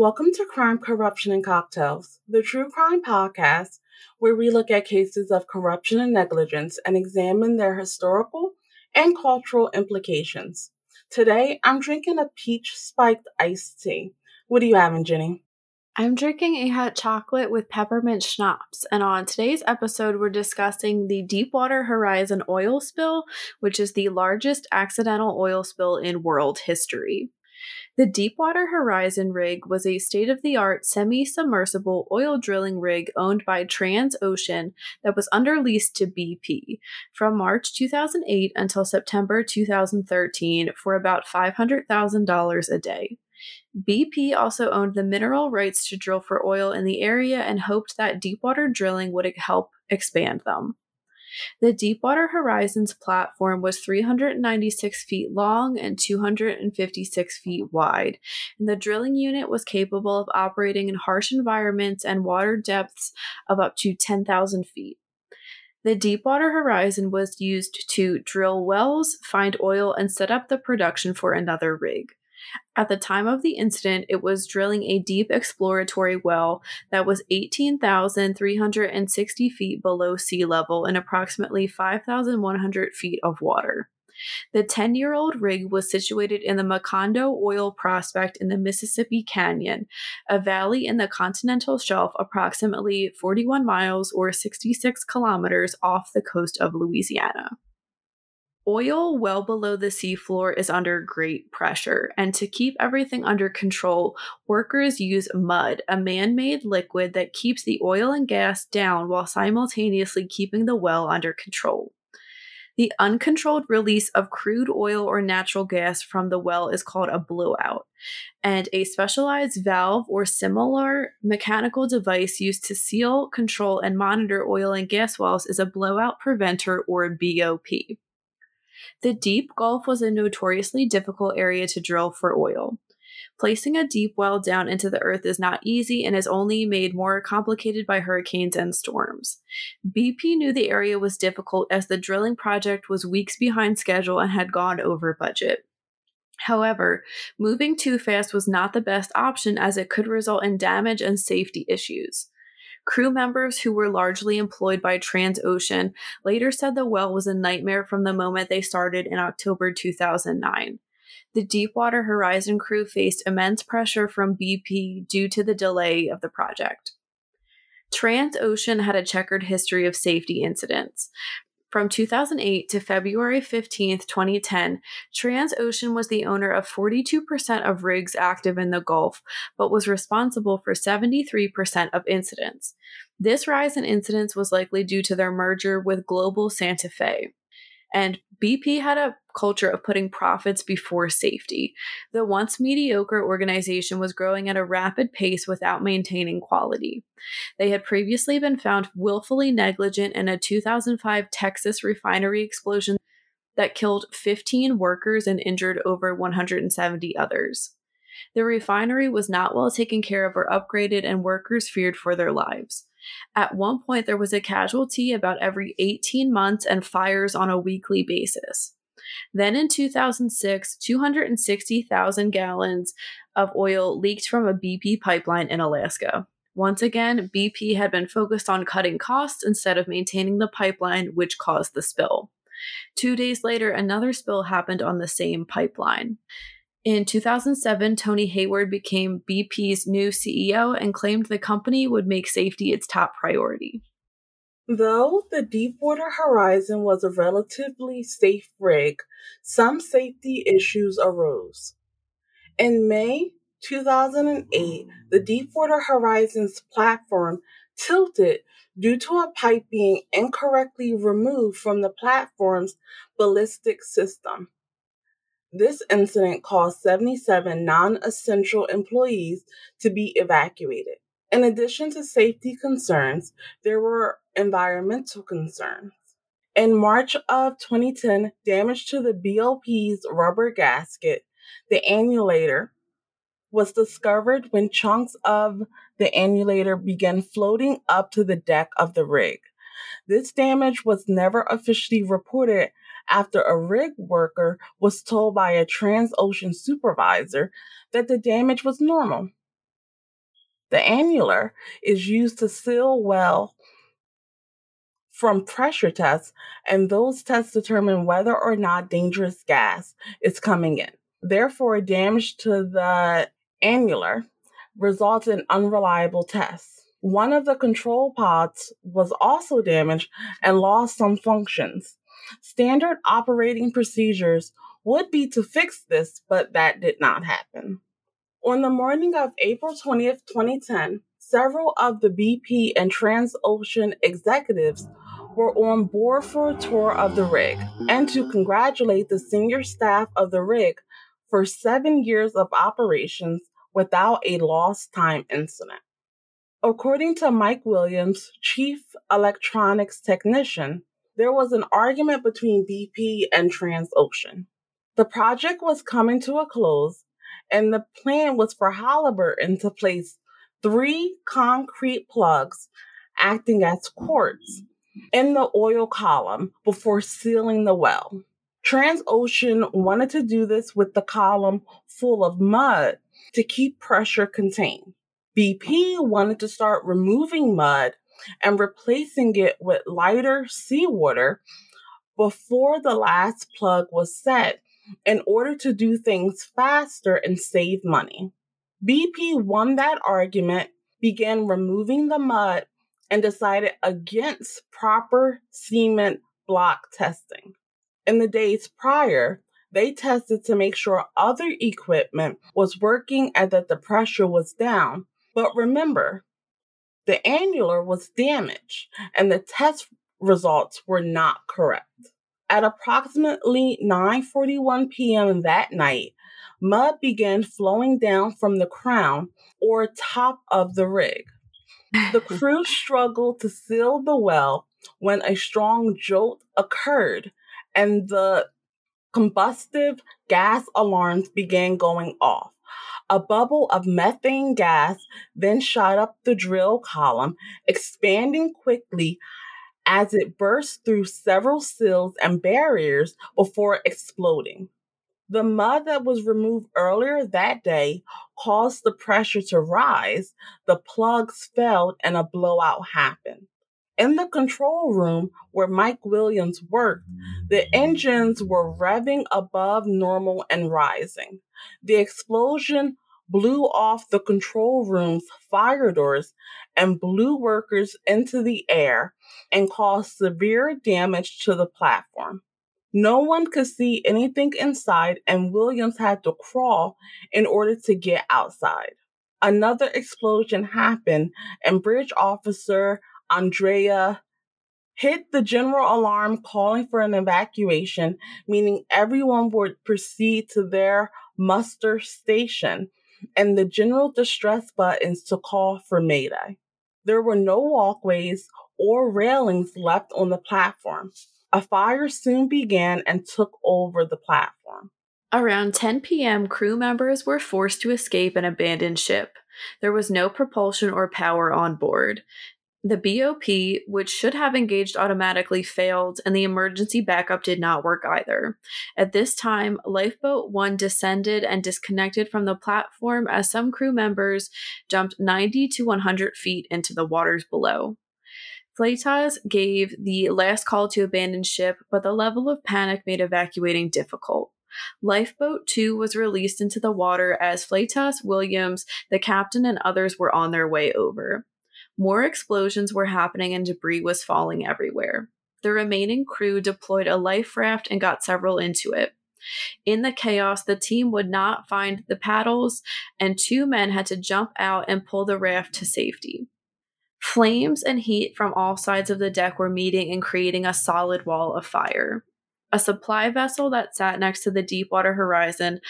Welcome to Crime, Corruption, and Cocktails, the true crime podcast where we look at cases of corruption and negligence and examine their historical and cultural implications. Today, I'm drinking a peach spiked iced tea. What are you having, Jenny? I'm drinking a hot chocolate with peppermint schnapps, and on today's episode, we're discussing the Deepwater Horizon oil spill, which is the largest accidental oil spill in world history. The Deepwater Horizon rig was a state of the art semi submersible oil drilling rig owned by Transocean that was under lease to BP from March 2008 until September 2013 for about $500,000 a day. BP also owned the mineral rights to drill for oil in the area and hoped that deepwater drilling would help expand them. The Deepwater Horizons platform was 396 feet long and 256 feet wide, and the drilling unit was capable of operating in harsh environments and water depths of up to 10,000 feet. The Deepwater Horizon was used to drill wells, find oil, and set up the production for another rig. At the time of the incident, it was drilling a deep exploratory well that was 18,360 feet below sea level in approximately 5,100 feet of water. The 10 year old rig was situated in the Macondo oil prospect in the Mississippi Canyon, a valley in the continental shelf approximately 41 miles or 66 kilometers off the coast of Louisiana. Oil well below the seafloor is under great pressure, and to keep everything under control, workers use mud, a man made liquid that keeps the oil and gas down while simultaneously keeping the well under control. The uncontrolled release of crude oil or natural gas from the well is called a blowout, and a specialized valve or similar mechanical device used to seal, control, and monitor oil and gas wells is a blowout preventer or BOP. The deep Gulf was a notoriously difficult area to drill for oil. Placing a deep well down into the earth is not easy and is only made more complicated by hurricanes and storms. BP knew the area was difficult as the drilling project was weeks behind schedule and had gone over budget. However, moving too fast was not the best option as it could result in damage and safety issues. Crew members who were largely employed by Transocean later said the well was a nightmare from the moment they started in October 2009. The Deepwater Horizon crew faced immense pressure from BP due to the delay of the project. Transocean had a checkered history of safety incidents. From 2008 to February 15, 2010, Transocean was the owner of 42% of rigs active in the Gulf, but was responsible for 73% of incidents. This rise in incidents was likely due to their merger with Global Santa Fe. And BP had a culture of putting profits before safety. The once mediocre organization was growing at a rapid pace without maintaining quality. They had previously been found willfully negligent in a 2005 Texas refinery explosion that killed 15 workers and injured over 170 others. The refinery was not well taken care of or upgraded, and workers feared for their lives. At one point, there was a casualty about every 18 months and fires on a weekly basis. Then in 2006, 260,000 gallons of oil leaked from a BP pipeline in Alaska. Once again, BP had been focused on cutting costs instead of maintaining the pipeline, which caused the spill. Two days later, another spill happened on the same pipeline. In 2007, Tony Hayward became BP's new CEO and claimed the company would make safety its top priority. Though the Deepwater Horizon was a relatively safe rig, some safety issues arose. In May 2008, the Deepwater Horizon's platform tilted due to a pipe being incorrectly removed from the platform's ballistic system. This incident caused 77 non essential employees to be evacuated. In addition to safety concerns, there were environmental concerns. In March of 2010, damage to the BOP's rubber gasket, the annulator, was discovered when chunks of the annulator began floating up to the deck of the rig. This damage was never officially reported after a rig worker was told by a Transocean supervisor that the damage was normal. The annular is used to seal well from pressure tests, and those tests determine whether or not dangerous gas is coming in. Therefore, damage to the annular results in unreliable tests. One of the control pods was also damaged and lost some functions. Standard operating procedures would be to fix this, but that did not happen. On the morning of April 20th, 2010, several of the BP and Transocean executives were on board for a tour of the rig and to congratulate the senior staff of the rig for seven years of operations without a lost time incident. According to Mike Williams, chief electronics technician, there was an argument between BP and Transocean. The project was coming to a close, and the plan was for Halliburton to place three concrete plugs acting as quartz in the oil column before sealing the well. Transocean wanted to do this with the column full of mud to keep pressure contained. BP wanted to start removing mud and replacing it with lighter seawater before the last plug was set in order to do things faster and save money. BP won that argument, began removing the mud, and decided against proper cement block testing. In the days prior, they tested to make sure other equipment was working and that the pressure was down. But remember, the annular was damaged and the test results were not correct. At approximately 9:41 p.m. that night, mud began flowing down from the crown or top of the rig. The crew struggled to seal the well when a strong jolt occurred and the combustive gas alarms began going off. A bubble of methane gas then shot up the drill column, expanding quickly as it burst through several seals and barriers before exploding. The mud that was removed earlier that day caused the pressure to rise, the plugs failed, and a blowout happened. In the control room where Mike Williams worked, the engines were revving above normal and rising. The explosion blew off the control room's fire doors and blew workers into the air and caused severe damage to the platform. No one could see anything inside, and Williams had to crawl in order to get outside. Another explosion happened, and Bridge Officer Andrea hit the general alarm calling for an evacuation, meaning everyone would proceed to their muster station, and the general distress buttons to call for Mayday. There were no walkways or railings left on the platform. A fire soon began and took over the platform. Around 10 p.m., crew members were forced to escape and abandon ship. There was no propulsion or power on board. The BOP, which should have engaged automatically, failed, and the emergency backup did not work either. At this time, Lifeboat 1 descended and disconnected from the platform as some crew members jumped 90 to 100 feet into the waters below. Fleytas gave the last call to abandon ship, but the level of panic made evacuating difficult. Lifeboat 2 was released into the water as Fleytas, Williams, the captain, and others were on their way over. More explosions were happening and debris was falling everywhere. The remaining crew deployed a life raft and got several into it. In the chaos, the team would not find the paddles, and two men had to jump out and pull the raft to safety. Flames and heat from all sides of the deck were meeting and creating a solid wall of fire. A supply vessel that sat next to the Deepwater Horizon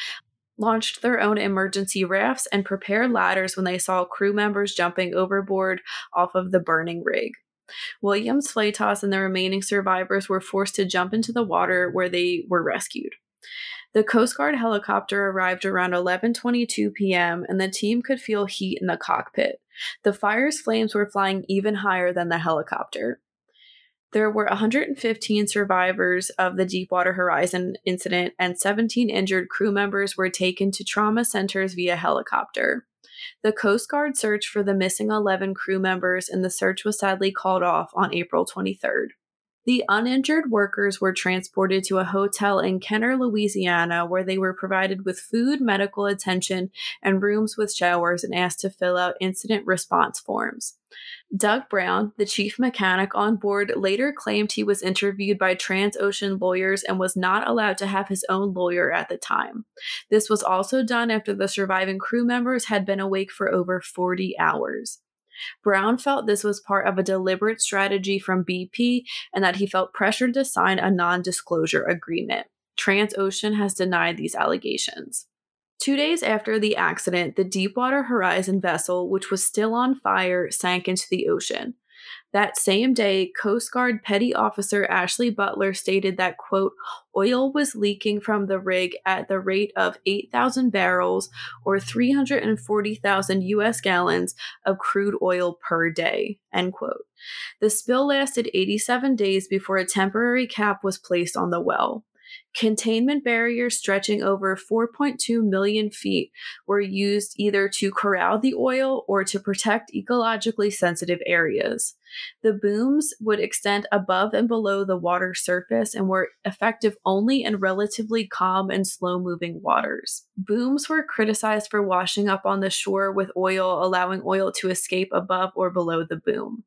launched their own emergency rafts and prepared ladders when they saw crew members jumping overboard off of the burning rig. Williams, Fleytas, and the remaining survivors were forced to jump into the water where they were rescued. The Coast Guard helicopter arrived around 11:22 p.m. and the team could feel heat in the cockpit. The fire's flames were flying even higher than the helicopter. There were 115 survivors of the Deepwater Horizon incident, and 17 injured crew members were taken to trauma centers via helicopter. The Coast Guard searched for the missing 11 crew members, and the search was sadly called off on April 23rd. The uninjured workers were transported to a hotel in Kenner, Louisiana, where they were provided with food, medical attention, and rooms with showers and asked to fill out incident response forms. Doug Brown, the chief mechanic on board, later claimed he was interviewed by Transocean lawyers and was not allowed to have his own lawyer at the time. This was also done after the surviving crew members had been awake for over 40 hours. Brown felt this was part of a deliberate strategy from BP and that he felt pressured to sign a non disclosure agreement. Transocean has denied these allegations. Two days after the accident, the Deepwater Horizon vessel, which was still on fire, sank into the ocean. That same day, Coast Guard Petty Officer Ashley Butler stated that, quote, oil was leaking from the rig at the rate of 8,000 barrels or 340,000 US gallons of crude oil per day, end quote. The spill lasted 87 days before a temporary cap was placed on the well. Containment barriers stretching over 4.2 million feet were used either to corral the oil or to protect ecologically sensitive areas. The booms would extend above and below the water surface and were effective only in relatively calm and slow moving waters. Booms were criticized for washing up on the shore with oil, allowing oil to escape above or below the boom.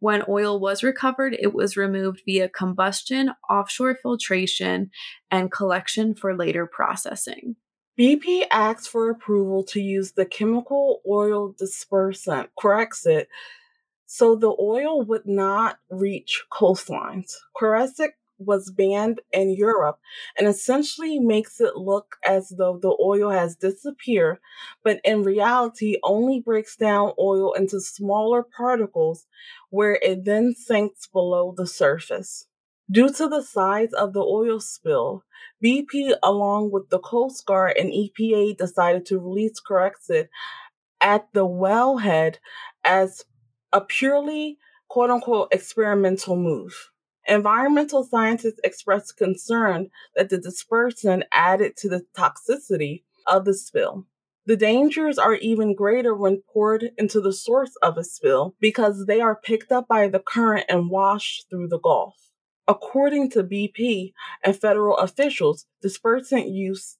When oil was recovered, it was removed via combustion, offshore filtration, and collection for later processing. BP asked for approval to use the chemical oil dispersant Corexit so the oil would not reach coastlines. Corexit was banned in Europe and essentially makes it look as though the oil has disappeared, but in reality only breaks down oil into smaller particles where it then sinks below the surface. Due to the size of the oil spill, BP, along with the Coast Guard and EPA, decided to release Corexit at the wellhead as a purely quote unquote experimental move. Environmental scientists expressed concern that the dispersant added to the toxicity of the spill. The dangers are even greater when poured into the source of a spill because they are picked up by the current and washed through the Gulf. According to BP and federal officials, dispersant use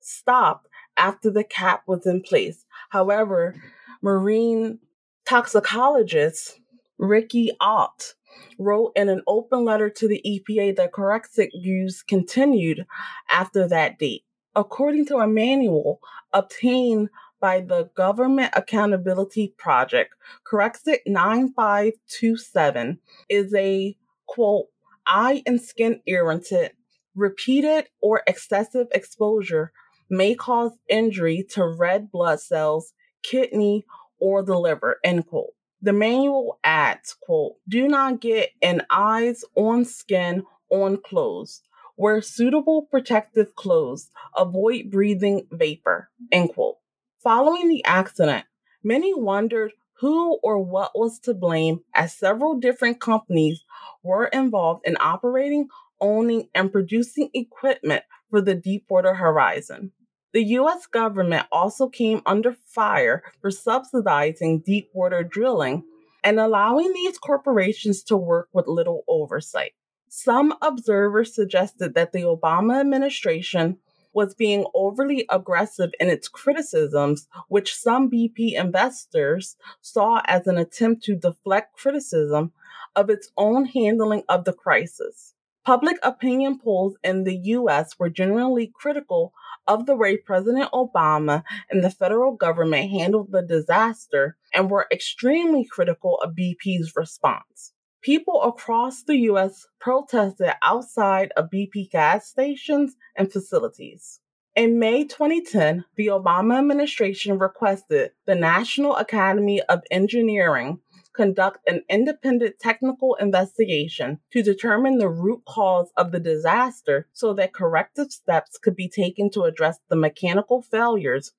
stopped after the cap was in place. However, marine toxicologist Riki Ott wrote in an open letter to the EPA that Corexit use continued after that date. According to a manual obtained by the Government Accountability Project, Corexit 9527 is a quote, eye and skin irritant. Repeated or excessive exposure may cause injury to red blood cells, kidney, or the liver, end quote. The manual adds, quote, do not get an eyes on skin on clothes. Wear suitable protective clothes. Avoid breathing vapor, end quote. Following the accident, many wondered who or what was to blame as several different companies were involved in operating, owning, and producing equipment for the Deepwater Horizon. The US government also came under fire for subsidizing deep water drilling and allowing these corporations to work with little oversight. Some observers suggested that the Obama administration was being overly aggressive in its criticisms, which some BP investors saw as an attempt to deflect criticism of its own handling of the crisis. Public opinion polls in the US were generally critical of the way President Obama and the federal government handled the disaster and were extremely critical of BP's response. People across the U.S. protested outside of BP gas stations and facilities. In May 2010, the Obama administration requested the National Academy of Engineering conduct an independent technical investigation to determine the root cause of the disaster so that corrective steps could be taken to address the mechanical failures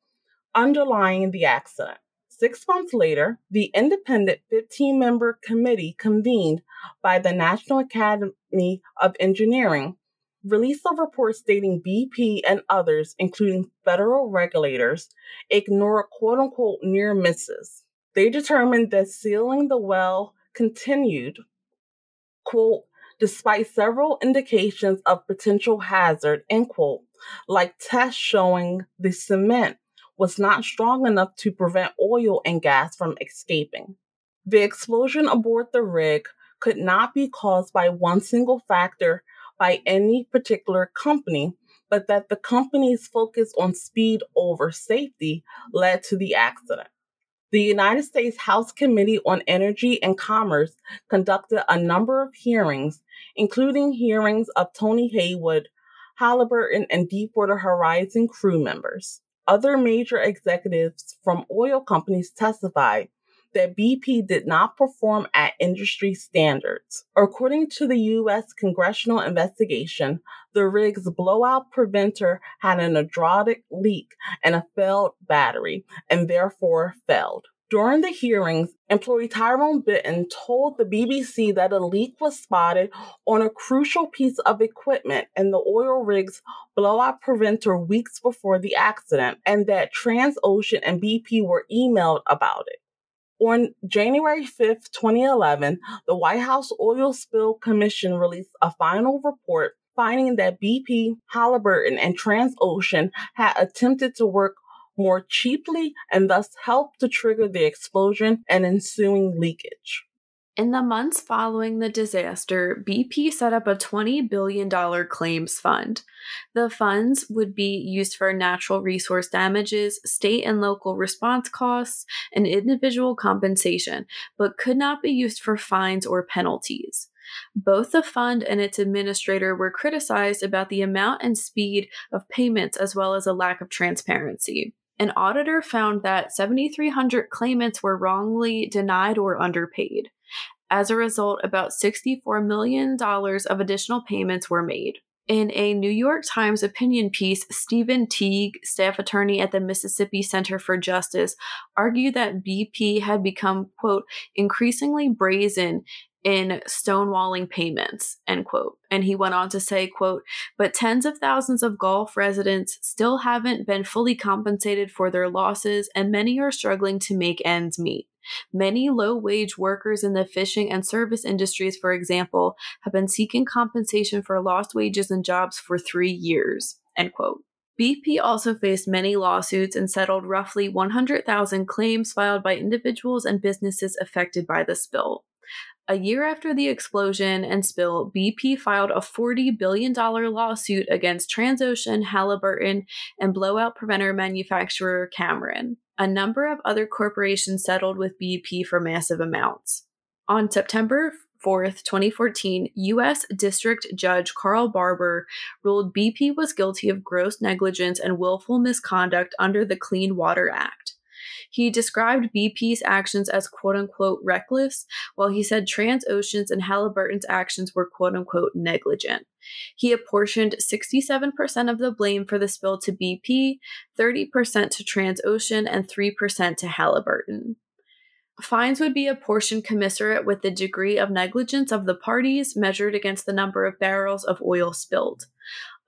underlying the accident. Six months later, the independent 15 member committee convened by the National Academy of Engineering released a report stating BP and others, including federal regulators, ignore quote unquote near misses. They determined that sealing the well continued, quote, despite several indications of potential hazard, end quote, like tests showing the cement was not strong enough to prevent oil and gas from escaping. The explosion aboard the rig could not be caused by one single factor by any particular company, but that the company's focus on speed over safety led to the accident. The United States House Committee on Energy and Commerce conducted a number of hearings, including hearings of Tony Hayward, Halliburton, and Deepwater Horizon crew members. Other major executives from oil companies testified that BP did not perform at industry standards. According to the U.S. congressional investigation, the rig's blowout preventer had an hydraulic leak and a failed battery, and therefore failed. During the hearings, employee Tyrone Benton told the BBC that a leak was spotted on a crucial piece of equipment in the oil rig's blowout preventer weeks before the accident, and that Transocean and BP were emailed about it. On January 5th, 2011, the White House Oil Spill Commission released a final report finding that BP, Halliburton, and Transocean had attempted to work more cheaply and thus helped to trigger the explosion and ensuing leakage. In the months following the disaster, BP set up a $20 billion claims fund. The funds would be used for natural resource damages, state and local response costs, and individual compensation, but could not be used for fines or penalties. Both the fund and its administrator were criticized about the amount and speed of payments as well as a lack of transparency. An auditor found that 7,300 claimants were wrongly denied or underpaid. As a result, about $64 million of additional payments were made. In a New York Times opinion piece, Stephen Teague, staff attorney at the Mississippi Center for Justice, argued that BP had become, quote, increasingly brazen in stonewalling payments end quote and he went on to say quote but tens of thousands of gulf residents still haven't been fully compensated for their losses and many are struggling to make ends meet Many low wage workers in the fishing and service industries, for example, have been seeking compensation for lost wages and jobs for three years. End quote. BP also faced many lawsuits and settled roughly 100,000 claims filed by individuals and businesses affected by the spill. A year after the explosion and spill, BP filed a $40 billion lawsuit against Transocean, Halliburton, and blowout preventer manufacturer Cameron. A number of other corporations settled with BP for massive amounts. On September 4th, 2014, U.S. District Judge Carl Barbier ruled BP was guilty of gross negligence and willful misconduct under the Clean Water Act. He described BP's actions as quote unquote reckless, while he said Transocean's and Halliburton's actions were quote unquote negligent. He apportioned 67% of the blame for the spill to BP, 30% to Transocean, and 3% to Halliburton. Fines would be apportioned commensurate with the degree of negligence of the parties measured against the number of barrels of oil spilled.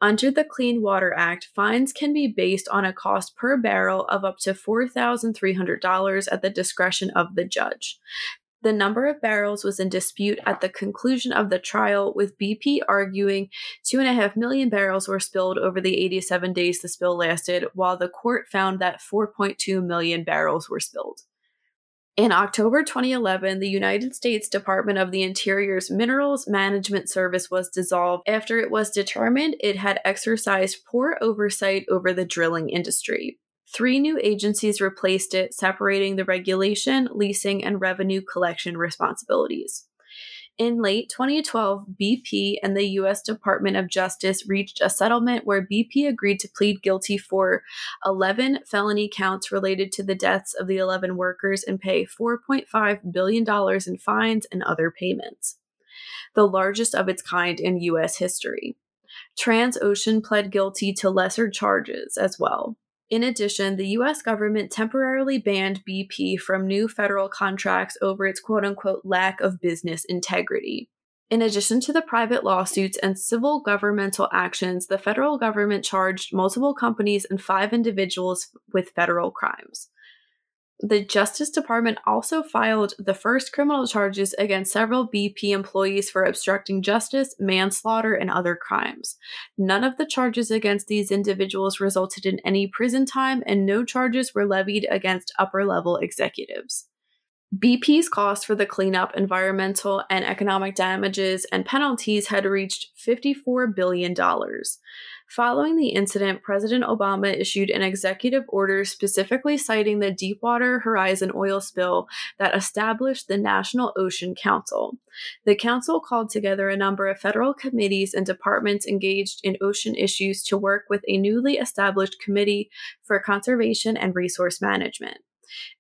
Under the Clean Water Act, fines can be based on a cost per barrel of up to $4,300 at the discretion of the judge. The number of barrels was in dispute at the conclusion of the trial, with BP arguing 2.5 million barrels were spilled over the 87 days the spill lasted, while the court found that 4.2 million barrels were spilled. In October 2011, the United States Department of the Interior's Minerals Management Service was dissolved after it was determined it had exercised poor oversight over the drilling industry. Three new agencies replaced it, separating the regulation, leasing, and revenue collection responsibilities. In late 2012, BP and the U.S. Department of Justice reached a settlement where BP agreed to plead guilty for 11 felony counts related to the deaths of the 11 workers and pay $4.5 billion in fines and other payments, the largest of its kind in U.S. history. Transocean pled guilty to lesser charges as well. In addition, the US government temporarily banned BP from new federal contracts over its quote unquote lack of business integrity. In addition to the private lawsuits and civil governmental actions, the federal government charged multiple companies and five individuals with federal crimes. The Justice Department also filed the first criminal charges against several BP employees for obstructing justice, manslaughter, and other crimes. None of the charges against these individuals resulted in any prison time, and no charges were levied against upper level executives. BP's cost for the cleanup, environmental, and economic damages and penalties had reached $54 billion. Following the incident, President Obama issued an executive order specifically citing the Deepwater Horizon oil spill that established the National Ocean Council. The council called together a number of federal committees and departments engaged in ocean issues to work with a newly established Committee for Conservation and Resource Management.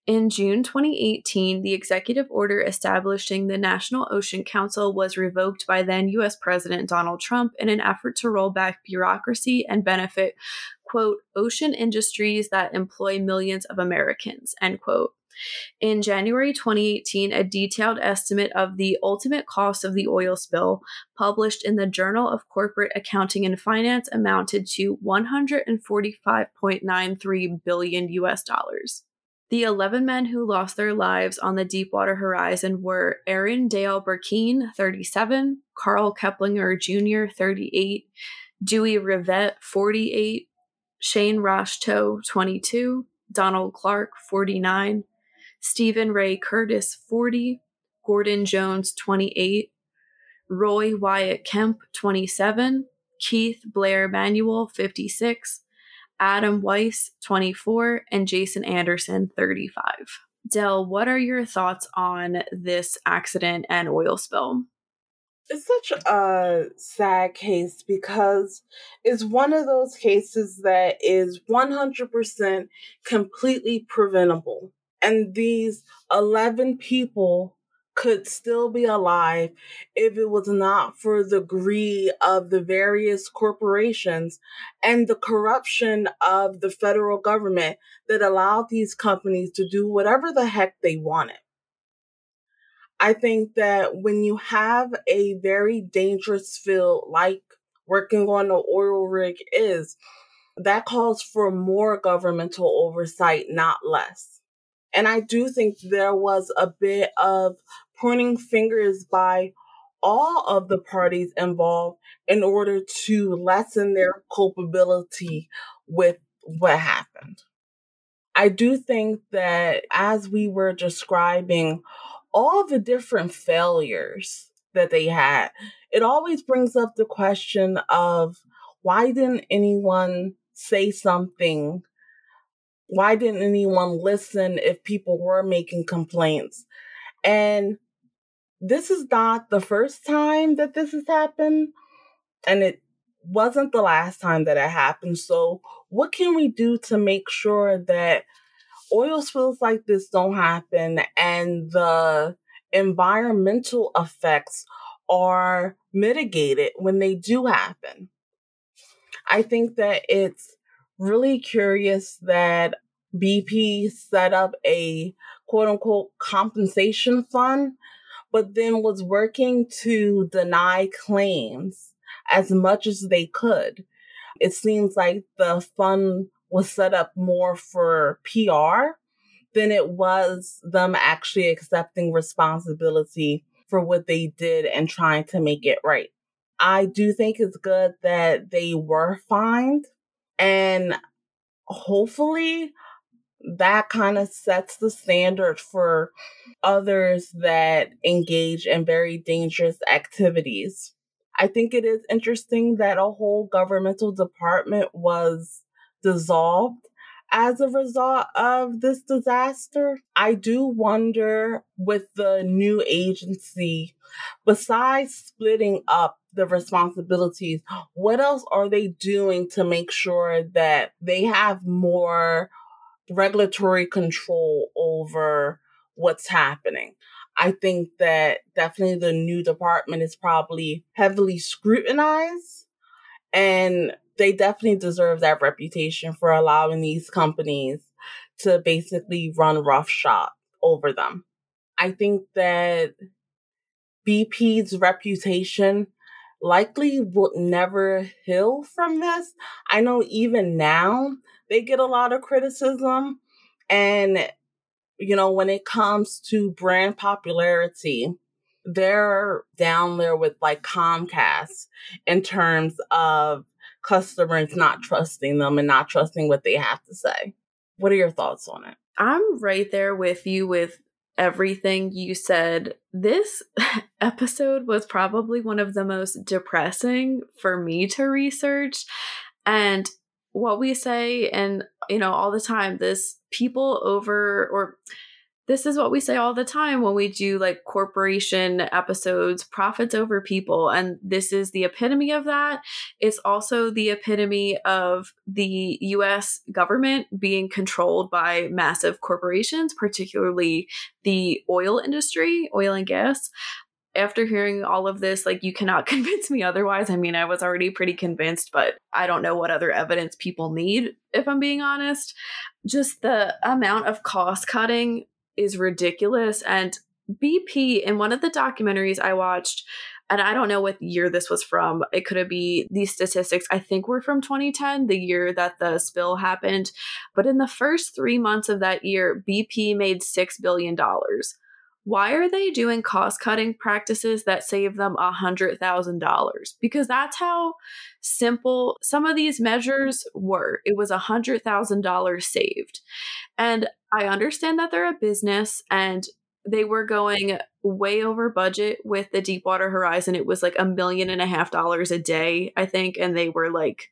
In June 2018, the executive order establishing the National Ocean Council was revoked by then US President Donald Trump in an effort to roll back bureaucracy and benefit, quote, ocean industries that employ millions of Americans, end quote. In January 2018, a detailed estimate of the ultimate cost of the oil spill, published in the Journal of Corporate Accounting and Finance, amounted to 145.93 billion US dollars. The 11 men who lost their lives on the Deepwater Horizon were Aaron Dale Burkeen, 37, Karl Kleppinger Jr., 38, Dewey Revette, 48, Shane Roshto, 22, Donald Clark, 49, Stephen Ray Curtis, 40, Gordon Jones, 28, Roy Wyatt Kemp, 27, Keith Blair Manuel, 56, Adam Weiss, 24, and Jason Anderson, 35. Dell, what are your thoughts on this accident and oil spill? It's such a sad case because it's one of those cases that is 100% completely preventable. And these 11 people could still be alive if it was not for the greed of the various corporations and the corruption of the federal government that allowed these companies to do whatever the heck they wanted. I think that when you have a very dangerous field like working on an oil rig is, that calls for more governmental oversight, not less. And I do think there was a bit of pointing fingers by all of the parties involved in order to lessen their culpability with what happened. I do think that as we were describing all the different failures that they had, it always brings up the question of why didn't anyone say something? Why didn't anyone listen if people were making complaints? And this is not the first time that this has happened, and it wasn't the last time that it happened. So, what can we do to make sure that oil spills like this don't happen and the environmental effects are mitigated when they do happen? I think that it's really curious that BP set up a quote unquote compensation fund but then was working to deny claims as much as they could. It seems like the fund was set up more for PR than it was them actually accepting responsibility for what they did and trying to make it right. I do think it's good that they were fined and hopefully that kind of sets the standard for others that engage in very dangerous activities. I think it is interesting that a whole governmental department was dissolved as a result of this disaster. I do wonder with the new agency, besides splitting up the responsibilities, what else are they doing to make sure that they have more regulatory control over what's happening. I think that definitely the new department is probably heavily scrutinized and they definitely deserve that reputation for allowing these companies to basically run roughshod over them. I think that BP's reputation likely will never heal from this. I know even now they get a lot of criticism. And, you know, when it comes to brand popularity, they're down there with like Comcast in terms of customers not trusting them and not trusting what they have to say. What are your thoughts on it? I'm right there with you with everything you said. This episode was probably one of the most depressing for me to research. And what we say, and you know, all the time, this people over or this is what we say all the time when we do like corporation episodes profits over people and this is the epitome of that. It's also the epitome of the US government being controlled by massive corporations particularly the oil industry oil and gas after hearing all of this, like you cannot convince me otherwise. I mean, I was already pretty convinced, but I don't know what other evidence people need, if I'm being honest. Just the amount of cost cutting is ridiculous. And BP, in one of the documentaries I watched, and I don't know what year this was from. It could have been these statistics, I think were from 2010, the year that the spill happened. But in the first three months of that year, BP made $6 billion. Why are they doing cost cutting practices that save them $100,000? Because that's how simple some of these measures were. It was $100,000 saved. And I understand that they're a business and they were going way over budget with the Deepwater Horizon. It was like a million and a half dollars a day, I think, and they were like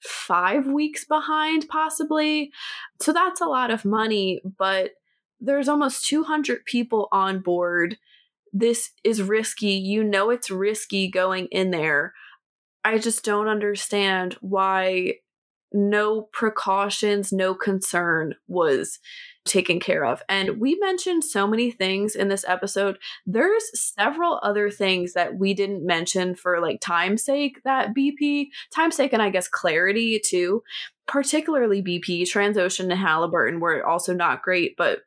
five weeks behind, possibly. So that's a lot of money, but there's almost 200 people on board. This is risky. You know it's risky going in there. I just don't understand why no precautions, no concern was taken care of. And we mentioned so many things in this episode. There's several other things that we didn't mention for like time's sake that BP, time's sake, and I guess clarity too. Particularly BP, Transocean and Halliburton were also not great, but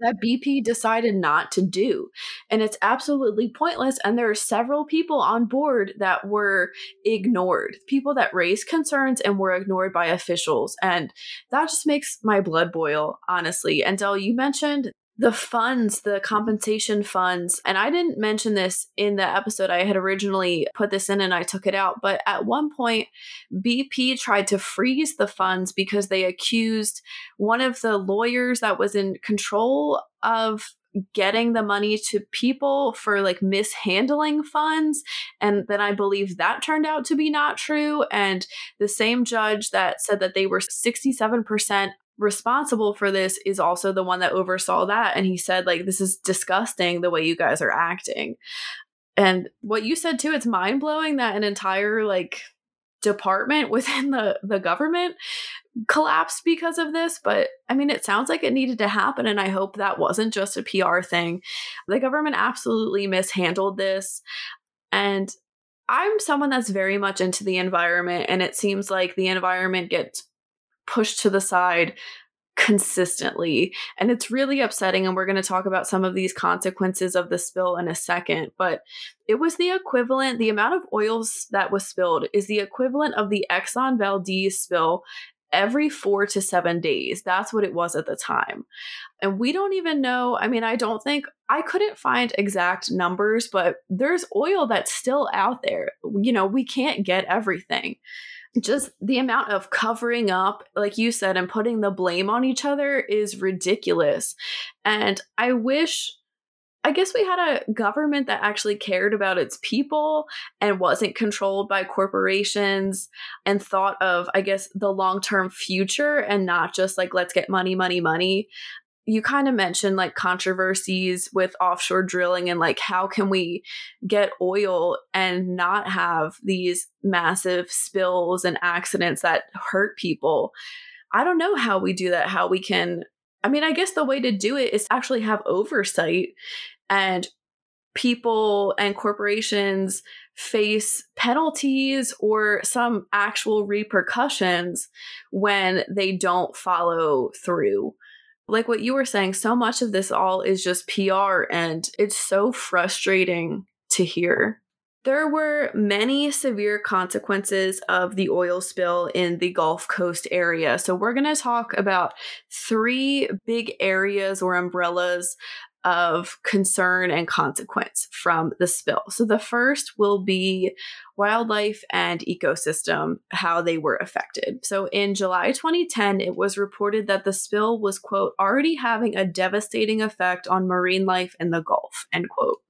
that BP decided not to do. And it's absolutely pointless. And there are several people on board that were ignored, people that raised concerns and were ignored by officials. And that just makes my blood boil, honestly. And Del, you mentioned the funds, the compensation funds, and I didn't mention this in the episode. I had originally put this in and I took it out. But at one point, BP tried to freeze the funds because they accused one of the lawyers that was in control of getting the money to people for like mishandling funds and then i believe that turned out to be not true and the same judge that said that they were 67% responsible for this is also the one that oversaw that. And he said like this is disgusting the way you guys are acting. And what you said too it's mind-blowing that an entire like department within the the government collapsed because of this. But i mean it sounds like it needed to happen and i hope that wasn't just a pr thing. The government absolutely mishandled this. And i'm someone that's very much into the environment and it seems like the environment gets pushed to the side consistently. And it's really upsetting. And we're going to talk about some of these consequences of the spill in a second. But it was the equivalent, the amount of oil that was spilled is the equivalent of the Exxon Valdez spill every four to seven days. That's what it was at the time. And we don't even know. I mean, I don't think I couldn't find exact numbers, but there's oil that's still out there. You know, we can't get everything just the amount of covering up, like you said, and putting the blame on each other is ridiculous. And I wish, I guess we had a government that actually cared about its people and wasn't controlled by corporations and thought of, I guess, the long term future and not just like, let's get money, money, money you kind of mentioned like controversies with offshore drilling and like how can we get oil and not have these massive spills and accidents that hurt people? I don't know how we do that how we can i mean i guess the way to do it is actually have oversight and people and corporations face penalties or some actual repercussions when they don't follow through Like what you were saying, so much of this all is just PR, and it's so frustrating to hear. There were many severe consequences of the oil spill in the Gulf Coast area. So, we're going to talk about three big areas or umbrellas of concern and consequence from the spill. So, the first will be wildlife and ecosystem, how they were affected. So, in July 2010, it was reported that the spill was, quote, already having a devastating effect on marine life in the Gulf, end quote.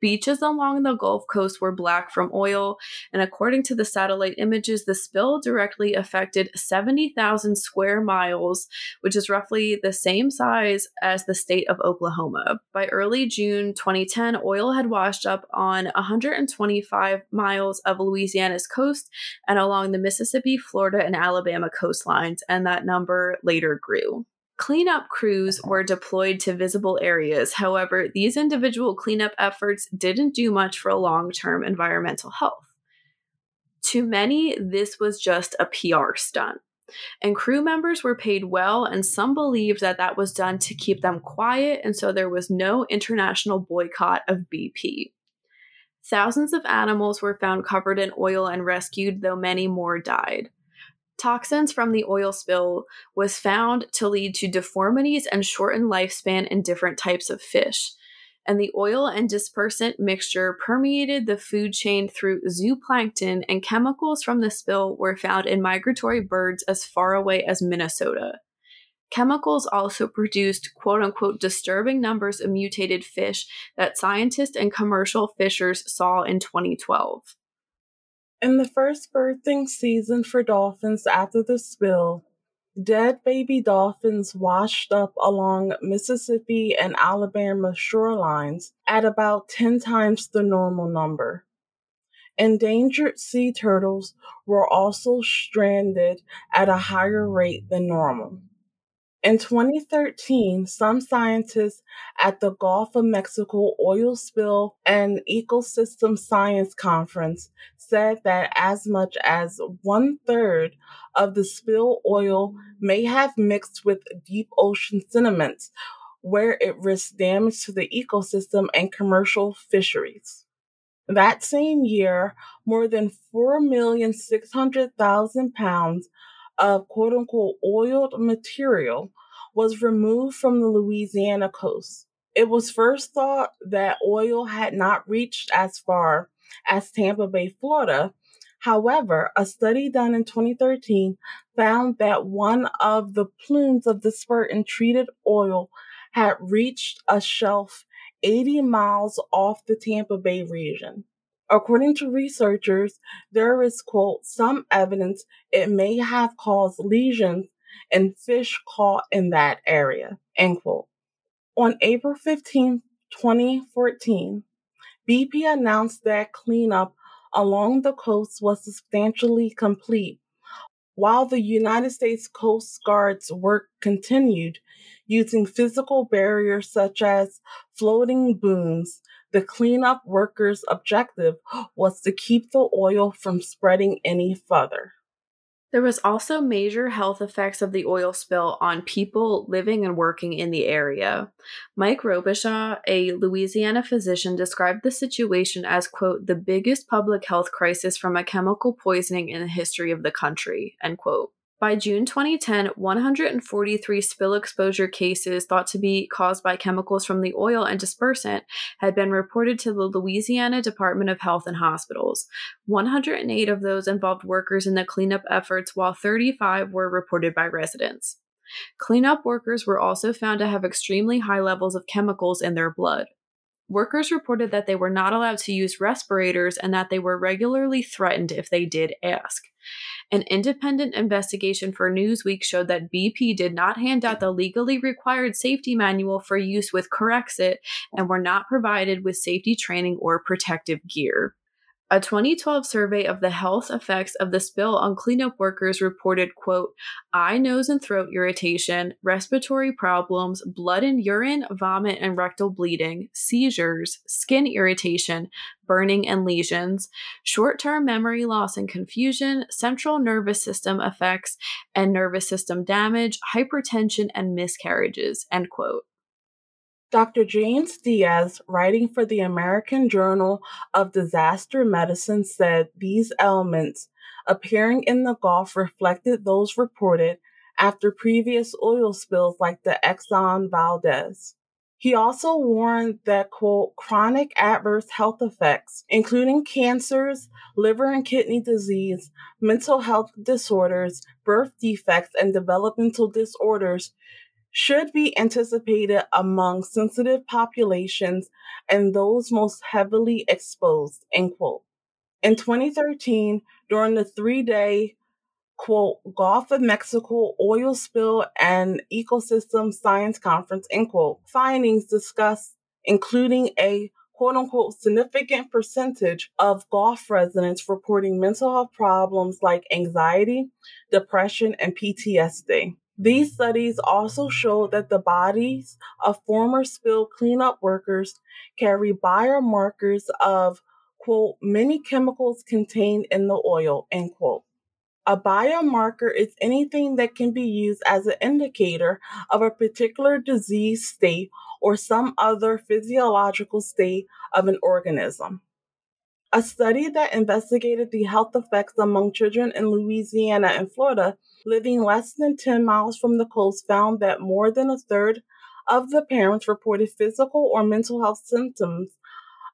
Beaches along the Gulf Coast were black from oil, and according to the satellite images, the spill directly affected 70,000 square miles, which is roughly the same size as the state of Oklahoma. By early June 2010, oil had washed up on 125 miles of Louisiana's coast and along the Mississippi, Florida, and Alabama coastlines, and that number later grew. Cleanup crews were deployed to visible areas. However, these individual cleanup efforts didn't do much for long term environmental health. To many, this was just a PR stunt. And crew members were paid well, and some believed that that was done to keep them quiet, and so there was no international boycott of BP. Thousands of animals were found covered in oil and rescued, though many more died. Toxins from the oil spill was found to lead to deformities and shortened lifespan in different types of fish. And the oil and dispersant mixture permeated the food chain through zooplankton, and chemicals from the spill were found in migratory birds as far away as Minnesota. Chemicals also produced quote unquote disturbing numbers of mutated fish that scientists and commercial fishers saw in 2012. In the first birthing season for dolphins after the spill, dead baby dolphins washed up along Mississippi and Alabama shorelines at about 10 times the normal number. Endangered sea turtles were also stranded at a higher rate than normal. In 2013, some scientists at the Gulf of Mexico Oil Spill and Ecosystem Science Conference said that as much as one third of the spill oil may have mixed with deep ocean sediments, where it risks damage to the ecosystem and commercial fisheries. That same year, more than 4,600,000 pounds of quote unquote oiled material was removed from the Louisiana coast. It was first thought that oil had not reached as far as Tampa Bay, Florida. However, a study done in 2013 found that one of the plumes of dispersant treated oil had reached a shelf 80 miles off the Tampa Bay region. According to researchers, there is, quote, some evidence it may have caused lesions in fish caught in that area, end quote. On April 15, 2014, BP announced that cleanup along the coast was substantially complete, while the United States Coast Guard's work continued using physical barriers such as floating booms the cleanup workers' objective was to keep the oil from spreading any further. There was also major health effects of the oil spill on people living and working in the area. Mike Robichaux, a Louisiana physician, described the situation as, quote, the biggest public health crisis from a chemical poisoning in the history of the country, end quote. By June 2010, 143 spill exposure cases thought to be caused by chemicals from the oil and dispersant had been reported to the Louisiana Department of Health and Hospitals. 108 of those involved workers in the cleanup efforts, while 35 were reported by residents. Cleanup workers were also found to have extremely high levels of chemicals in their blood. Workers reported that they were not allowed to use respirators and that they were regularly threatened if they did ask. An independent investigation for Newsweek showed that BP did not hand out the legally required safety manual for use with Corexit and were not provided with safety training or protective gear. A 2012 survey of the health effects of the spill on cleanup workers reported, quote, eye, nose, and throat irritation, respiratory problems, blood and urine, vomit and rectal bleeding, seizures, skin irritation, burning and lesions, short term memory loss and confusion, central nervous system effects and nervous system damage, hypertension, and miscarriages, end quote. Dr. James Diaz, writing for the American Journal of Disaster Medicine, said these elements appearing in the Gulf reflected those reported after previous oil spills like the Exxon Valdez. He also warned that, quote, chronic adverse health effects, including cancers, liver and kidney disease, mental health disorders, birth defects, and developmental disorders should be anticipated among sensitive populations and those most heavily exposed, end quote. In 2013, during the three day, quote, Gulf of Mexico oil spill and ecosystem science conference, end quote, findings discussed, including a quote unquote significant percentage of Gulf residents reporting mental health problems like anxiety, depression, and PTSD. These studies also show that the bodies of former spill cleanup workers carry biomarkers of, quote, many chemicals contained in the oil, end quote. A biomarker is anything that can be used as an indicator of a particular disease state or some other physiological state of an organism. A study that investigated the health effects among children in Louisiana and Florida living less than 10 miles from the coast found that more than a third of the parents reported physical or mental health symptoms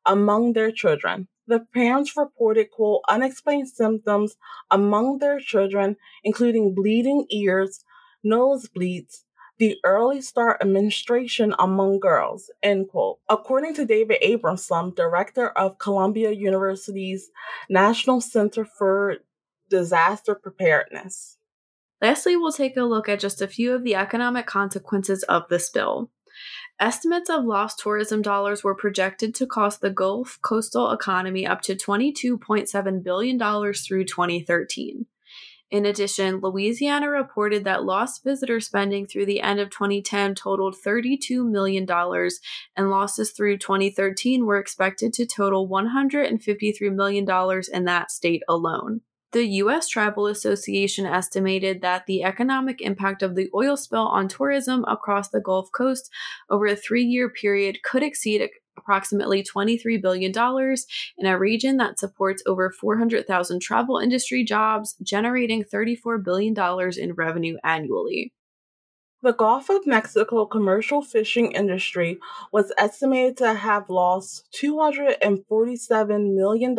among their children. The parents reported, quote, unexplained symptoms among their children, including bleeding ears, nosebleeds, the early start of menstruation among girls, end quote. According to David Abramson, director of Columbia University's National Center for Disaster Preparedness. Lastly, we'll take a look at just a few of the economic consequences of this spill. Estimates of lost tourism dollars were projected to cost the Gulf coastal economy up to $22.7 billion through 2013. In addition, Louisiana reported that lost visitor spending through the end of 2010 totaled $32 million, and losses through 2013 were expected to total $153 million in that state alone. The U.S. Travel Association estimated that the economic impact of the oil spill on tourism across the Gulf Coast over a three year period could exceed approximately $23 billion in a region that supports over 400,000 travel industry jobs, generating $34 billion in revenue annually. The Gulf of Mexico commercial fishing industry was estimated to have lost $247 million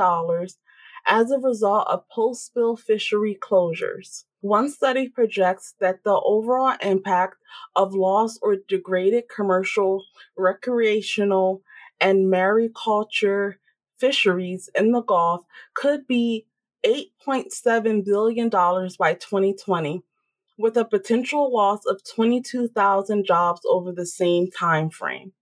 as a result of post spill fishery closures. One study projects that the overall impact of lost or degraded commercial, recreational, and mariculture fisheries in the Gulf could be $8.7 billion by 2020, with a potential loss of 22,000 jobs over the same time frame.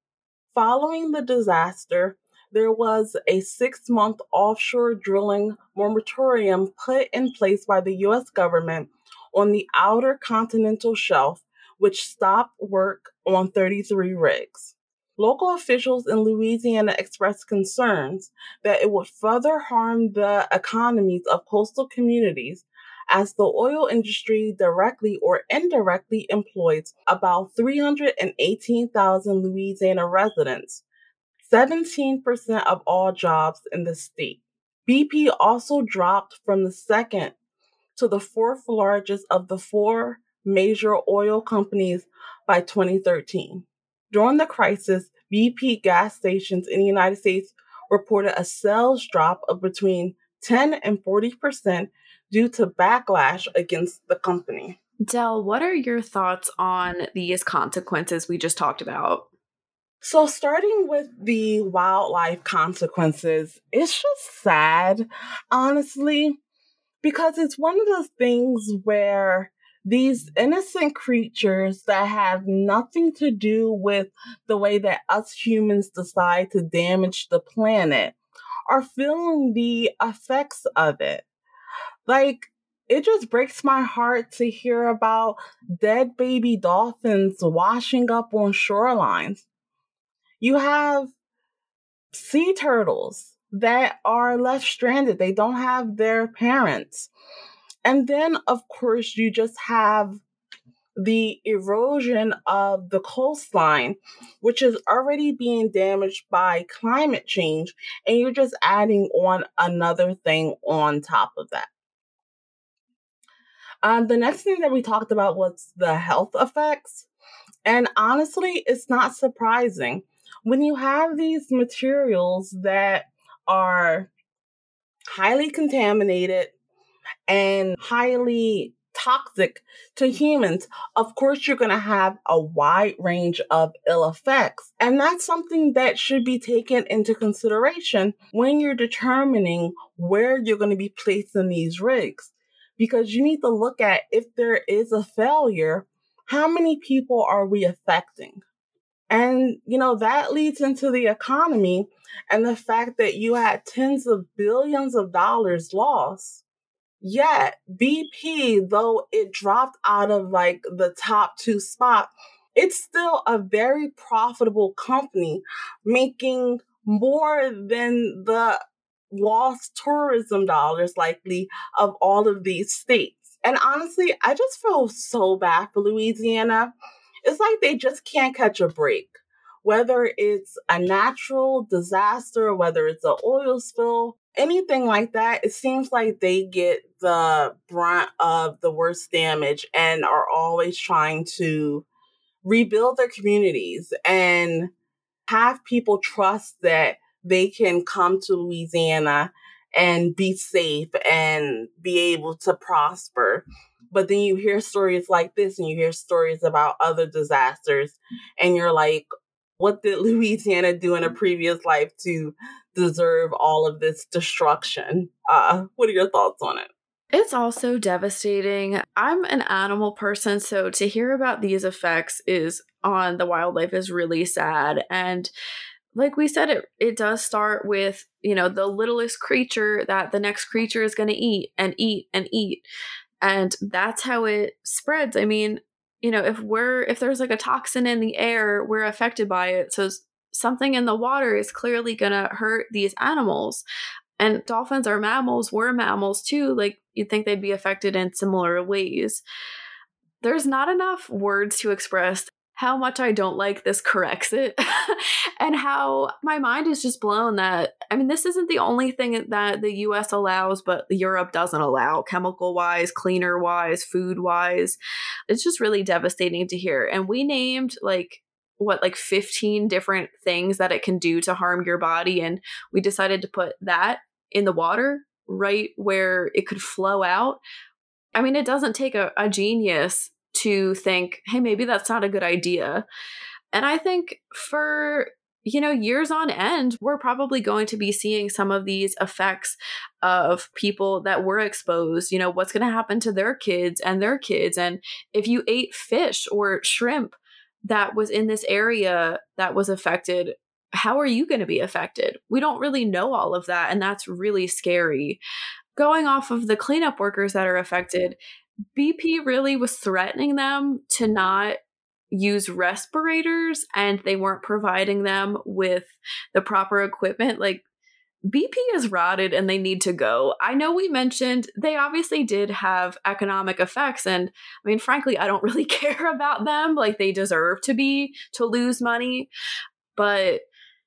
Following the disaster, there was a six month offshore drilling moratorium put in place by the U.S. government on the outer continental shelf, which stopped work on 33 rigs. Local officials in Louisiana expressed concerns that it would further harm the economies of coastal communities as the oil industry directly or indirectly employs about 318,000 Louisiana residents 17% of all jobs in the state. BP also dropped from the second to the fourth largest of the four major oil companies by 2013. During the crisis, BP gas stations in the United States reported a sales drop of between 10 and 40% due to backlash against the company. Dell, what are your thoughts on these consequences we just talked about? So, starting with the wildlife consequences, it's just sad, honestly, because it's one of those things where these innocent creatures that have nothing to do with the way that us humans decide to damage the planet are feeling the effects of it. Like, it just breaks my heart to hear about dead baby dolphins washing up on shorelines. You have sea turtles that are left stranded, they don't have their parents. And then, of course, you just have the erosion of the coastline, which is already being damaged by climate change, and you're just adding on another thing on top of that. Um, the next thing that we talked about was the health effects. And honestly, it's not surprising. When you have these materials that are highly contaminated and highly toxic to humans, of course, you're going to have a wide range of ill effects. And that's something that should be taken into consideration when you're determining where you're going to be placing these rigs. Because you need to look at if there is a failure, how many people are we affecting? And, you know, that leads into the economy and the fact that you had tens of billions of dollars lost Yet BP, though it dropped out of like the top two spot, it's still a very profitable company, making more than the lost tourism dollars likely of all of these states. And honestly, I just feel so bad for Louisiana. It's like they just can't catch a break. Whether it's a natural disaster, whether it's an oil spill, anything like that, it seems like they get the brunt of the worst damage and are always trying to rebuild their communities and have people trust that they can come to Louisiana and be safe and be able to prosper. But then you hear stories like this and you hear stories about other disasters, and you're like, what did Louisiana do in a previous life to deserve all of this destruction. Uh, what are your thoughts on it? It's also devastating. I'm an animal person, so to hear about these effects is on the wildlife is really sad. And like we said, it it does start with, you know, the littlest creature that the next creature is gonna eat and eat and eat. And that's how it spreads. I mean, you know, if we're if there's like a toxin in the air, we're affected by it. So something in the water is clearly going to hurt these animals. And dolphins are mammals, we're mammals too. Like you'd think they'd be affected in similar ways. There's not enough words to express how much I don't like this Corexit and how my mind is just blown that I mean this isn't the only thing that the US allows but Europe doesn't allow chemical wise, cleaner wise, food wise. It's just really devastating to hear. And we named like what like 15 different things that it can do to harm your body and we decided to put that in the water right where it could flow out i mean it doesn't take a, a genius to think hey maybe that's not a good idea and i think for you know, years on end, we're probably going to be seeing some of these effects of people that were exposed. You know, what's going to happen to their kids and their kids. And if you ate fish or shrimp that was in this area that was affected how are you going to be affected? We don't really know all of that and that's really scary. Going off of the cleanup workers that are affected bp really was threatening them to not use respirators and they weren't providing them with the proper equipment like BP is rotted and they need to go. I know we mentioned they obviously did have economic effects. And I mean, frankly, I don't really care about them. Like they deserve to be, to lose money. But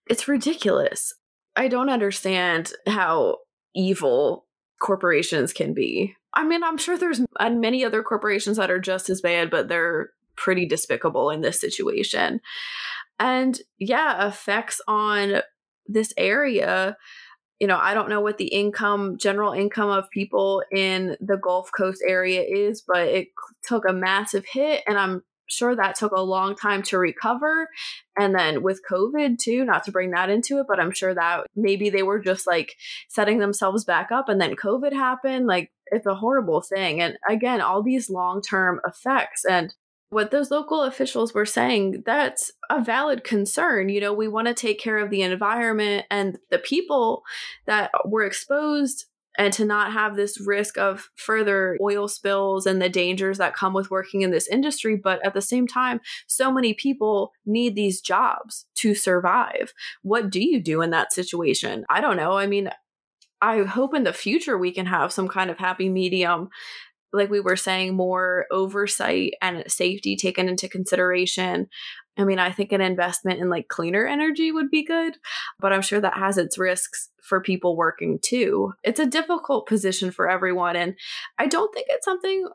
it's ridiculous. I don't understand how evil corporations can be. I mean, I'm sure there's many other corporations that are just as bad, but they're pretty despicable in this situation. And yeah, effects on this area you know, I don't know what the income, general income of people in the Gulf Coast area is, but it took a massive hit. And I'm sure that took a long time to recover. And then with COVID too, not to bring that into it, but I'm sure that maybe they were just like setting themselves back up and then COVID happened. Like it's a horrible thing. And again, all these long term effects. And what those local officials were saying, that's a valid concern. You know, we want to take care of the environment and the people that were exposed and to not have this risk of further oil spills and the dangers that come with working in this industry. But at the same time, so many people need these jobs to survive. What do you do in that situation? I don't know. I mean, I hope in the future we can have some kind of happy medium like we were saying, more oversight and safety taken into consideration. I mean, I think an investment in like cleaner energy would be good, but I'm sure that has its risks for people working too. It's a difficult position for everyone. And I don't think it's something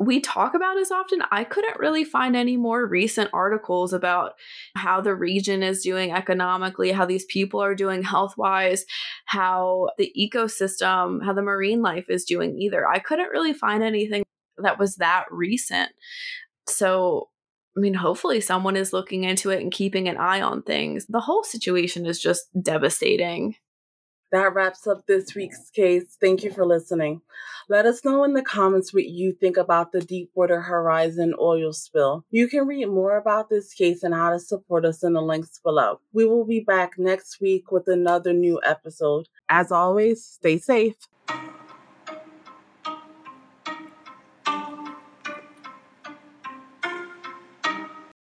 we talk about as often. I couldn't really find any more recent articles about how the region is doing economically, how these people are doing health wise, how the ecosystem, how the marine life is doing either. I couldn't really find anything that was that recent. So I mean, hopefully someone is looking into it and keeping an eye on things. The whole situation is just devastating. That wraps up this week's case. Thank you for listening. Let us know in the comments what you think about the Deepwater Horizon oil spill. You can read more about this case and how to support us in the links below. We will be back next week with another new episode. As always, stay safe.